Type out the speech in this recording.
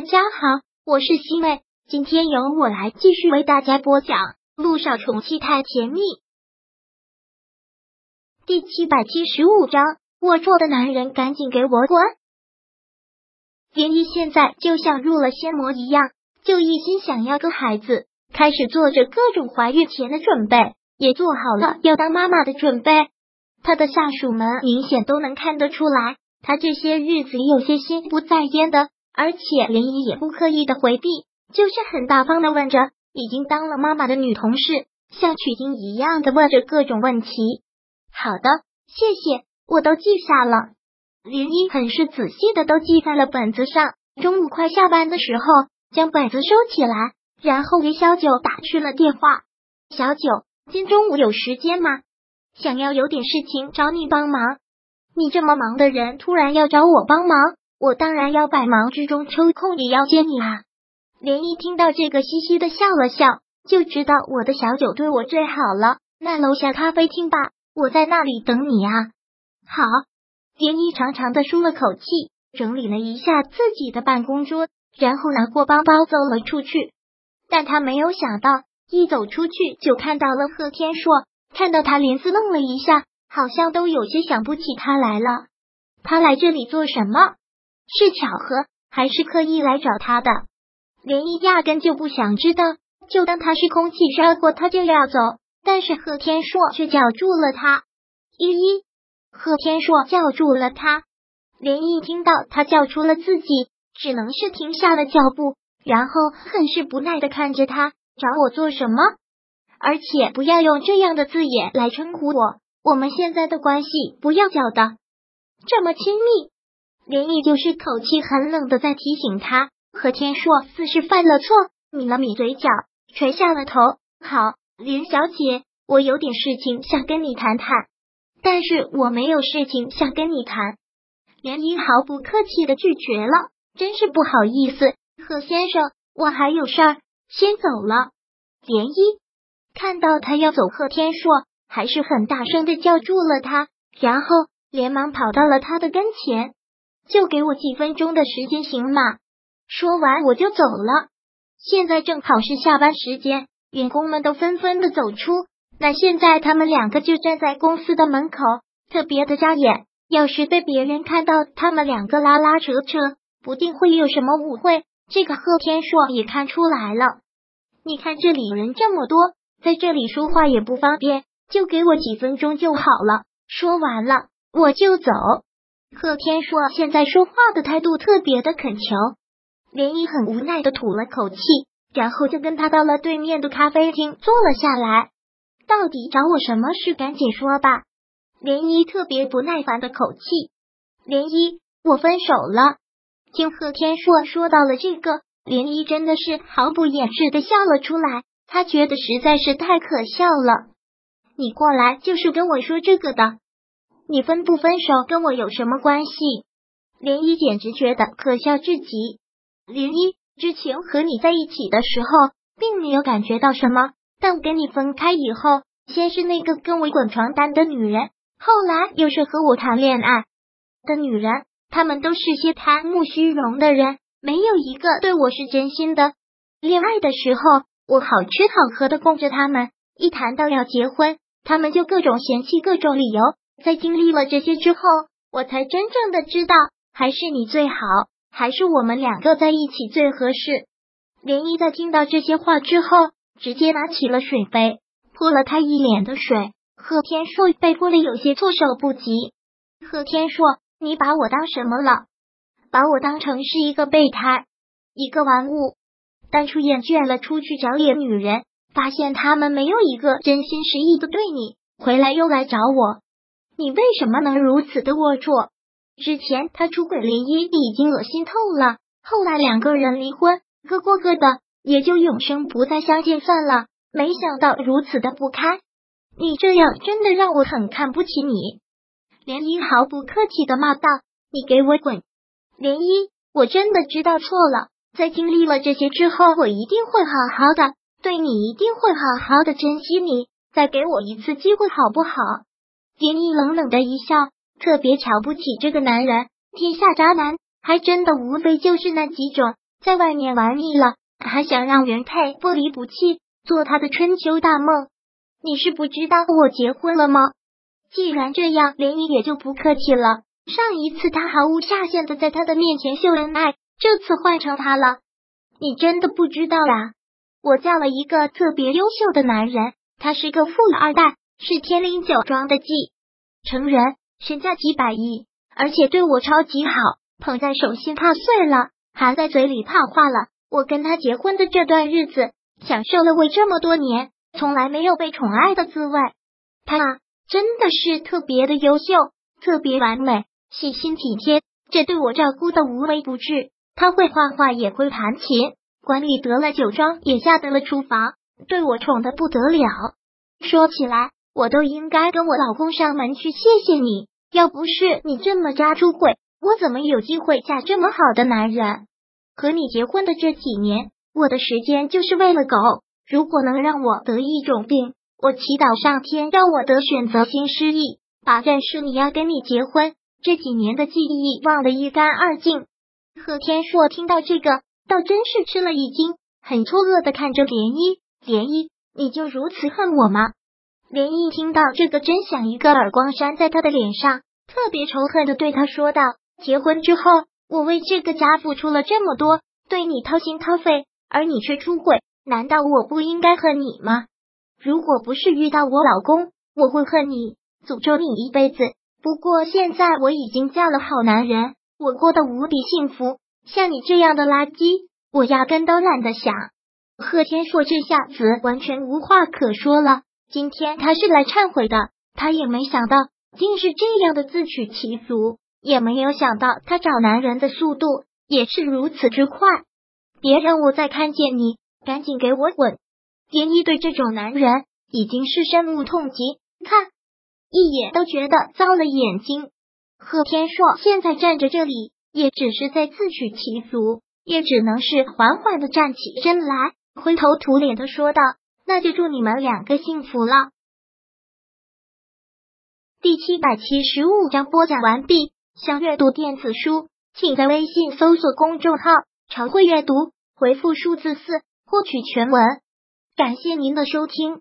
大家好，我是西妹，今天由我来继续为大家播讲《路上宠妻太甜蜜》第七百七十五章。龌龊的男人，赶紧给我滚！连依现在就像入了仙魔一样，就一心想要个孩子，开始做着各种怀孕前的准备，也做好了要当妈妈的准备。他的下属们明显都能看得出来，他这些日子有些心不在焉的。而且林一也不刻意的回避，就是很大方的问着已经当了妈妈的女同事，像取经一样的问着各种问题。好的，谢谢，我都记下了。林一很是仔细的都记在了本子上。中午快下班的时候，将本子收起来，然后给小九打去了电话。小九，今中午有时间吗？想要有点事情找你帮忙。你这么忙的人，突然要找我帮忙？我当然要百忙之中抽空也要接你啊！连一听到这个，嘻嘻的笑了笑，就知道我的小九对我最好了。那楼下咖啡厅吧，我在那里等你啊！好，连一长长的舒了口气，整理了一下自己的办公桌，然后拿过包包走了出去。但他没有想到，一走出去就看到了贺天硕，看到他，连斯愣了一下，好像都有些想不起他来了。他来这里做什么？是巧合还是刻意来找他的？连毅压根就不想知道，就当他是空气飘过，他就要走。但是贺天硕却叫住了他。依依，贺天硕叫住了他。连毅听到他叫出了自己，只能是停下了脚步，然后很是不耐的看着他，找我做什么？而且不要用这样的字眼来称呼我，我们现在的关系不要搅的这么亲密。连毅就是口气很冷的在提醒他，何天硕似是犯了错，抿了抿嘴角，垂下了头。好，连小姐，我有点事情想跟你谈谈，但是我没有事情想跟你谈。连毅毫不客气的拒绝了，真是不好意思，何先生，我还有事儿，先走了。连毅看到他要走，贺天硕还是很大声的叫住了他，然后连忙跑到了他的跟前。就给我几分钟的时间行吗？说完我就走了。现在正好是下班时间，员工们都纷纷的走出。那现在他们两个就站在公司的门口，特别的扎眼。要是被别人看到他们两个拉拉扯扯，不定会有什么误会。这个贺天硕也看出来了。你看这里人这么多，在这里说话也不方便，就给我几分钟就好了。说完了，我就走。贺天硕现在说话的态度特别的恳求，连依很无奈的吐了口气，然后就跟他到了对面的咖啡厅坐了下来。到底找我什么事？赶紧说吧！连依特别不耐烦的口气。连依，我分手了。听贺天硕说到了这个，连依真的是毫不掩饰的笑了出来，他觉得实在是太可笑了。你过来就是跟我说这个的。你分不分手跟我有什么关系？林一简直觉得可笑至极。林一之前和你在一起的时候，并没有感觉到什么，但跟你分开以后，先是那个跟我滚床单的女人，后来又是和我谈恋爱的女人，他们都是些贪慕虚荣的人，没有一个对我是真心的。恋爱的时候，我好吃好喝的供着他们，一谈到要结婚，他们就各种嫌弃，各种理由。在经历了这些之后，我才真正的知道，还是你最好，还是我们两个在一起最合适。涟漪在听到这些话之后，直接拿起了水杯，泼了他一脸的水。贺天硕被泼的有些措手不及。贺天硕，你把我当什么了？把我当成是一个备胎，一个玩物？当初厌倦了出去找野女人，发现他们没有一个真心实意的对你，回来又来找我。你为什么能如此的龌龊？之前他出轨林一已经恶心透了，后来两个人离婚，各过各的，也就永生不再相见算了。没想到如此的不堪，你这样真的让我很看不起你。涟漪毫不客气的骂道：“你给我滚！”涟漪，我真的知道错了，在经历了这些之后，我一定会好好的对你，一定会好好的珍惜你。再给我一次机会，好不好？林毅冷冷的一笑，特别瞧不起这个男人。天下渣男还真的无非就是那几种，在外面玩腻了，还想让原配不离不弃，做他的春秋大梦。你是不知道我结婚了吗？既然这样，林毅也就不客气了。上一次他毫无下限的在他的面前秀恩爱，这次换成他了。你真的不知道啊？我嫁了一个特别优秀的男人，他是个富二代，是天灵酒庄的继承人，身价几百亿，而且对我超级好，捧在手心怕碎了，含在嘴里怕化了。我跟他结婚的这段日子，享受了我这么多年从来没有被宠爱的滋味。他真的是特别的优秀，特别完美。细心体贴，这对我照顾的无微不至。他会画画，也会弹琴，管理得了酒庄，也下得了厨房，对我宠的不得了。说起来，我都应该跟我老公上门去谢谢你。要不是你这么渣出轨，我怎么有机会嫁这么好的男人？和你结婚的这几年，我的时间就是为了狗。如果能让我得一种病，我祈祷上天让我得选择性失忆，把认识你要跟你结婚。这几年的记忆忘得一干二净。贺天硕听到这个，倒真是吃了一惊，很错愕的看着涟漪。涟漪，你就如此恨我吗？连毅听到这个，真想一个耳光扇在他的脸上，特别仇恨的对他说道：“结婚之后，我为这个家付出了这么多，对你掏心掏肺，而你却出轨，难道我不应该恨你吗？如果不是遇到我老公，我会恨你，诅咒你一辈子。”不过现在我已经嫁了好男人，我过得无比幸福。像你这样的垃圾，我压根都懒得想。贺天硕这下子完全无话可说了。今天他是来忏悔的，他也没想到竟是这样的自取其辱，也没有想到他找男人的速度也是如此之快。别让我再看见你，赶紧给我滚！蝶衣对这种男人已经是深恶痛疾，看。一眼都觉得糟了眼睛。贺天硕现在站着这里，也只是在自取其辱，也只能是缓缓的站起身来，灰头土脸的说道：“那就祝你们两个幸福了。”第七百七十五章播讲完毕。想阅读电子书，请在微信搜索公众号“常会阅读”，回复数字四获取全文。感谢您的收听。